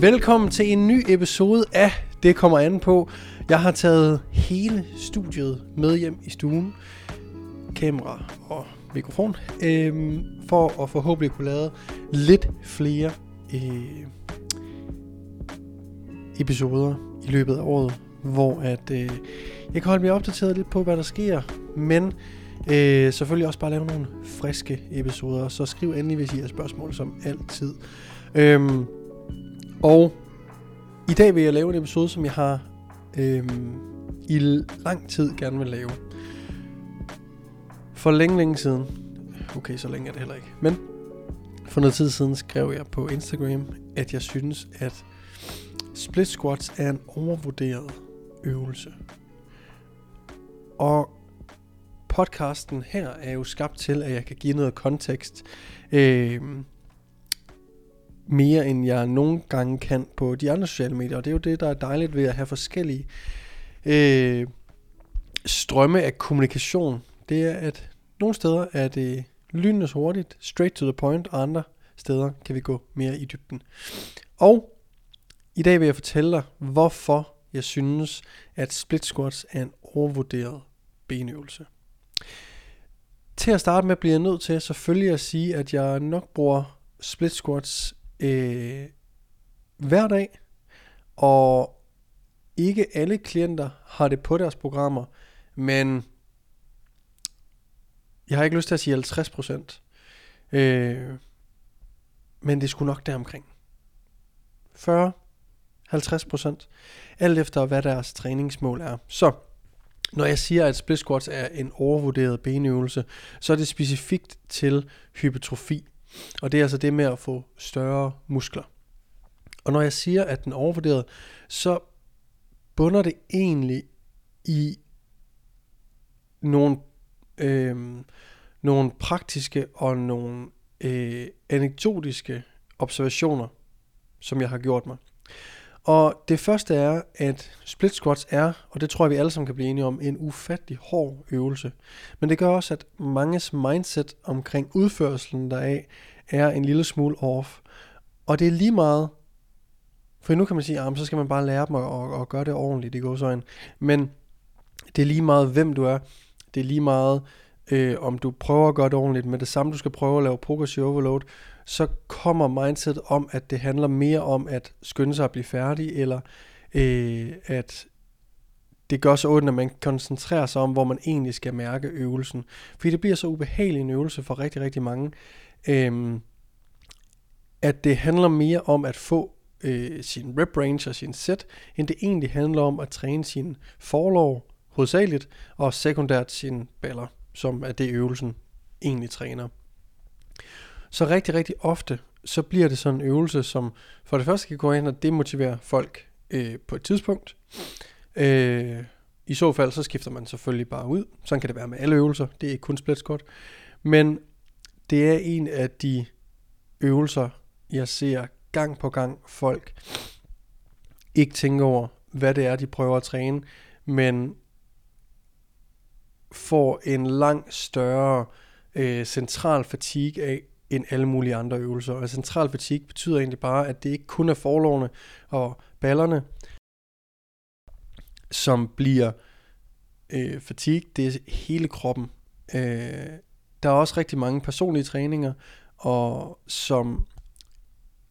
Velkommen til en ny episode af Det kommer an på. Jeg har taget hele studiet med hjem i stuen. Kamera og mikrofon. Øhm, for at forhåbentlig kunne lave lidt flere øh, episoder i løbet af året. Hvor at øh, jeg kan holde mig opdateret lidt på, hvad der sker. Men øh, selvfølgelig også bare lave nogle friske episoder. Så skriv endelig, hvis I har spørgsmål, som altid. Øhm, og i dag vil jeg lave en episode, som jeg har øhm, i lang tid gerne vil lave. For længe, længe siden. Okay, så længe er det heller ikke. Men for noget tid siden skrev jeg på Instagram, at jeg synes, at split squats er en overvurderet øvelse. Og podcasten her er jo skabt til, at jeg kan give noget kontekst. Øh, mere end jeg nogle gange kan på de andre sociale medier. Og det er jo det, der er dejligt ved at have forskellige øh, strømme af kommunikation. Det er, at nogle steder er det lynende hurtigt, straight to the point, og andre steder kan vi gå mere i dybden. Og i dag vil jeg fortælle dig, hvorfor jeg synes, at split squats er en overvurderet benøvelse. Til at starte med bliver jeg nødt til selvfølgelig at sige, at jeg nok bruger split squats øh, hver dag, og ikke alle klienter har det på deres programmer, men jeg har ikke lyst til at sige 50%, øh, men det skulle nok deromkring. 40, 50%, alt efter hvad deres træningsmål er. Så når jeg siger, at split squats er en overvurderet benøvelse, så er det specifikt til hypertrofi. Og det er altså det med at få større muskler. Og når jeg siger, at den er overvurderet, så bunder det egentlig i nogle, øh, nogle praktiske og nogle øh, anekdotiske observationer, som jeg har gjort mig. Og det første er, at split squats er, og det tror jeg vi alle sammen kan blive enige om, en ufattelig hård øvelse. Men det gør også, at manges mindset omkring udførelsen deraf er en lille smule off. Og det er lige meget, for nu kan man sige, ah, at så skal man bare lære dem at, at, at gøre det ordentligt, det går så Men det er lige meget, hvem du er. Det er lige meget, øh, om du prøver at gøre det ordentligt. Med det samme, du skal prøve at lave progressive overload, så kommer mindset om, at det handler mere om at skynde sig at blive færdig, eller øh, at det gør så ondt, at man koncentrerer sig om, hvor man egentlig skal mærke øvelsen. Fordi det bliver så ubehagelig en øvelse for rigtig, rigtig mange, øh, at det handler mere om at få øh, sin rep range og sin set, end det egentlig handler om at træne sin forlov hovedsageligt, og sekundært sin baller, som er det øvelsen egentlig træner. Så rigtig, rigtig ofte, så bliver det sådan en øvelse, som for det første kan gå ind og demotivere folk øh, på et tidspunkt. Øh, I så fald, så skifter man selvfølgelig bare ud. Sådan kan det være med alle øvelser. Det er ikke kun split squat. Men det er en af de øvelser, jeg ser gang på gang folk ikke tænker over, hvad det er, de prøver at træne, men får en langt større øh, central fatigue af, end alle mulige andre øvelser. Og central fatigue betyder egentlig bare, at det ikke kun er forlovene og ballerne, som bliver øh, fatig, det er hele kroppen. Øh, der er også rigtig mange personlige træninger, og som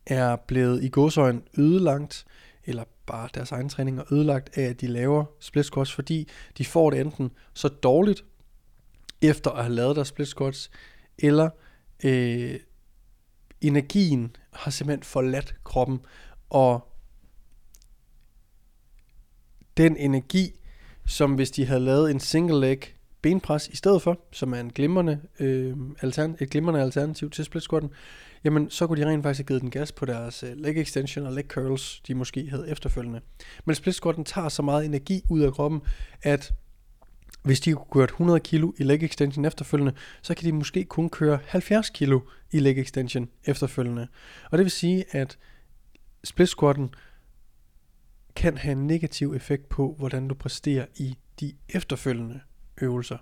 er blevet i godsøjen ødelagt, eller bare deres egen træning er ødelagt af, at de laver split squats, fordi de får det enten så dårligt, efter at have lavet deres split squats, eller øh, energien har simpelthen forladt kroppen, og den energi, som hvis de havde lavet en single leg benpres i stedet for, som er en glimrende, øh, altern, et glimrende alternativ til split squatten, jamen så kunne de rent faktisk have givet den gas på deres øh, leg extension og leg curls, de måske havde efterfølgende. Men split squatten tager så meget energi ud af kroppen, at hvis de kunne køre 100 kilo i leg extension efterfølgende, så kan de måske kun køre 70 kilo i leg extension efterfølgende. Og det vil sige, at split squatten kan have en negativ effekt på, hvordan du præsterer i de efterfølgende øvelser.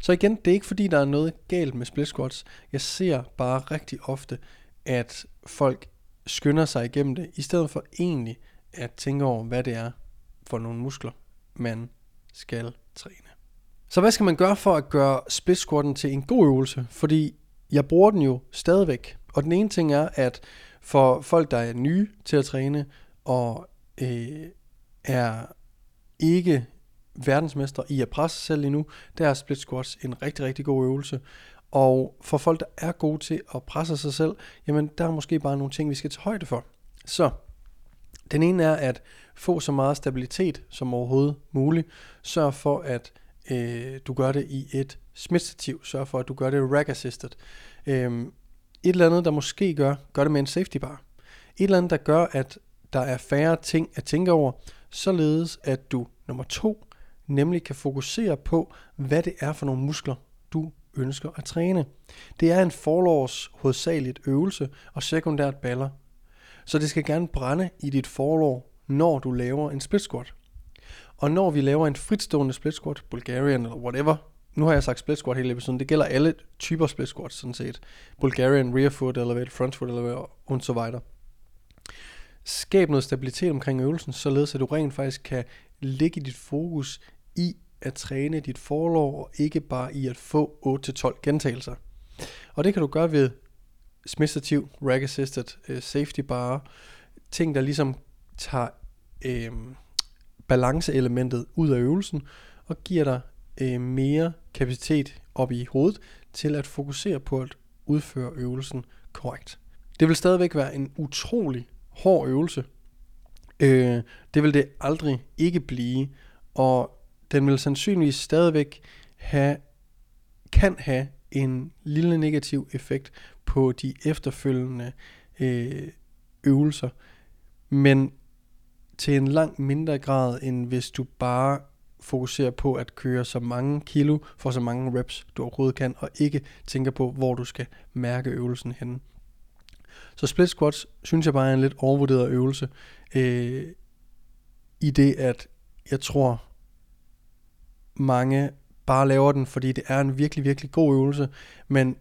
Så igen, det er ikke fordi, der er noget galt med split squats. Jeg ser bare rigtig ofte, at folk skynder sig igennem det, i stedet for egentlig at tænke over, hvad det er for nogle muskler, man skal træne. Så hvad skal man gøre for at gøre split squatten til en god øvelse? Fordi jeg bruger den jo stadigvæk. Og den ene ting er, at for folk, der er nye til at træne, og øh, er ikke verdensmester i at presse sig selv endnu, der er split squats en rigtig, rigtig god øvelse. Og for folk, der er gode til at presse sig selv, jamen der er måske bare nogle ting, vi skal tage højde for. Så den ene er at få så meget stabilitet som overhovedet muligt. Sørg for, at øh, du gør det i et smidstativ. Sørg for, at du gør det rack assisted. Øh, et eller andet, der måske gør, gør det med en safety bar. Et eller andet, der gør, at der er færre ting at tænke over, således at du, nummer to, nemlig kan fokusere på, hvad det er for nogle muskler, du ønsker at træne. Det er en forlovs hovedsageligt øvelse og sekundært baller. Så det skal gerne brænde i dit forlov, når du laver en split squat. Og når vi laver en fritstående split squat, Bulgarian eller whatever, nu har jeg sagt split squat hele episoden, det gælder alle typer split squats sådan set. Bulgarian, rear foot, elevated front foot, eller og så videre. Skab noget stabilitet omkring øvelsen, således at du rent faktisk kan lægge dit fokus i at træne dit forlov, og ikke bare i at få 8-12 gentagelser. Og det kan du gøre ved smidstativ, rack assisted, øh, safety bar, ting der ligesom tager øh, balanceelementet ud af øvelsen, og giver dig øh, mere kapacitet op i hovedet til at fokusere på at udføre øvelsen korrekt. Det vil stadigvæk være en utrolig hård øvelse. Øh, det vil det aldrig ikke blive, og den vil sandsynligvis stadigvæk have, kan have en lille negativ effekt på de efterfølgende øh, øvelser, men til en langt mindre grad, end hvis du bare fokuserer på at køre så mange kilo for så mange reps, du overhovedet kan, og ikke tænker på, hvor du skal mærke øvelsen henne. Så split squats synes jeg bare er en lidt overvurderet øvelse, øh, i det at jeg tror, mange bare laver den, fordi det er en virkelig, virkelig god øvelse, men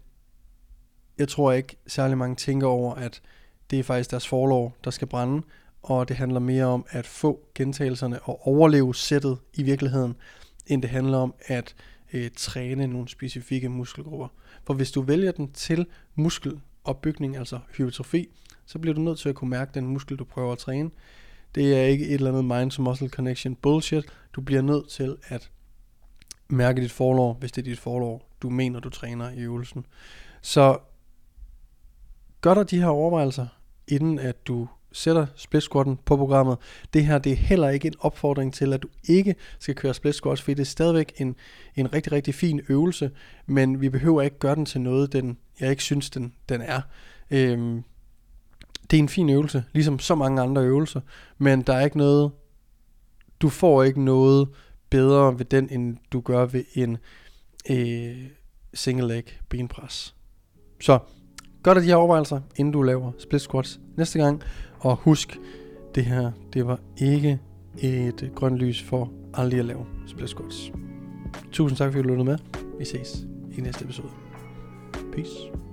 jeg tror ikke særlig mange tænker over, at det er faktisk deres forlov, der skal brænde, og det handler mere om at få gentagelserne og overleve sættet i virkeligheden, end det handler om at øh, træne nogle specifikke muskelgrupper. For hvis du vælger den til muskelopbygning, altså hypertrofi, så bliver du nødt til at kunne mærke den muskel, du prøver at træne. Det er ikke et eller andet mind-to-muscle connection bullshit. Du bliver nødt til at mærke dit forlov, hvis det er dit forlov, du mener, du træner i øvelsen. Så gør dig de her overvejelser, inden at du sætter split squatten på programmet. Det her det er heller ikke en opfordring til, at du ikke skal køre split squats, for det er stadigvæk en, en rigtig, rigtig fin øvelse, men vi behøver ikke gøre den til noget, den, jeg ikke synes, den, den er. Øhm, det er en fin øvelse, ligesom så mange andre øvelser, men der er ikke noget, du får ikke noget bedre ved den, end du gør ved en øh, single leg benpres. Så gør dig de her overvejelser, inden du laver split squats næste gang. Og husk, det her, det var ikke et grønt lys for aldrig at lave splitsquats. Tusind tak, fordi du lyttede med. Vi ses i næste episode. Peace.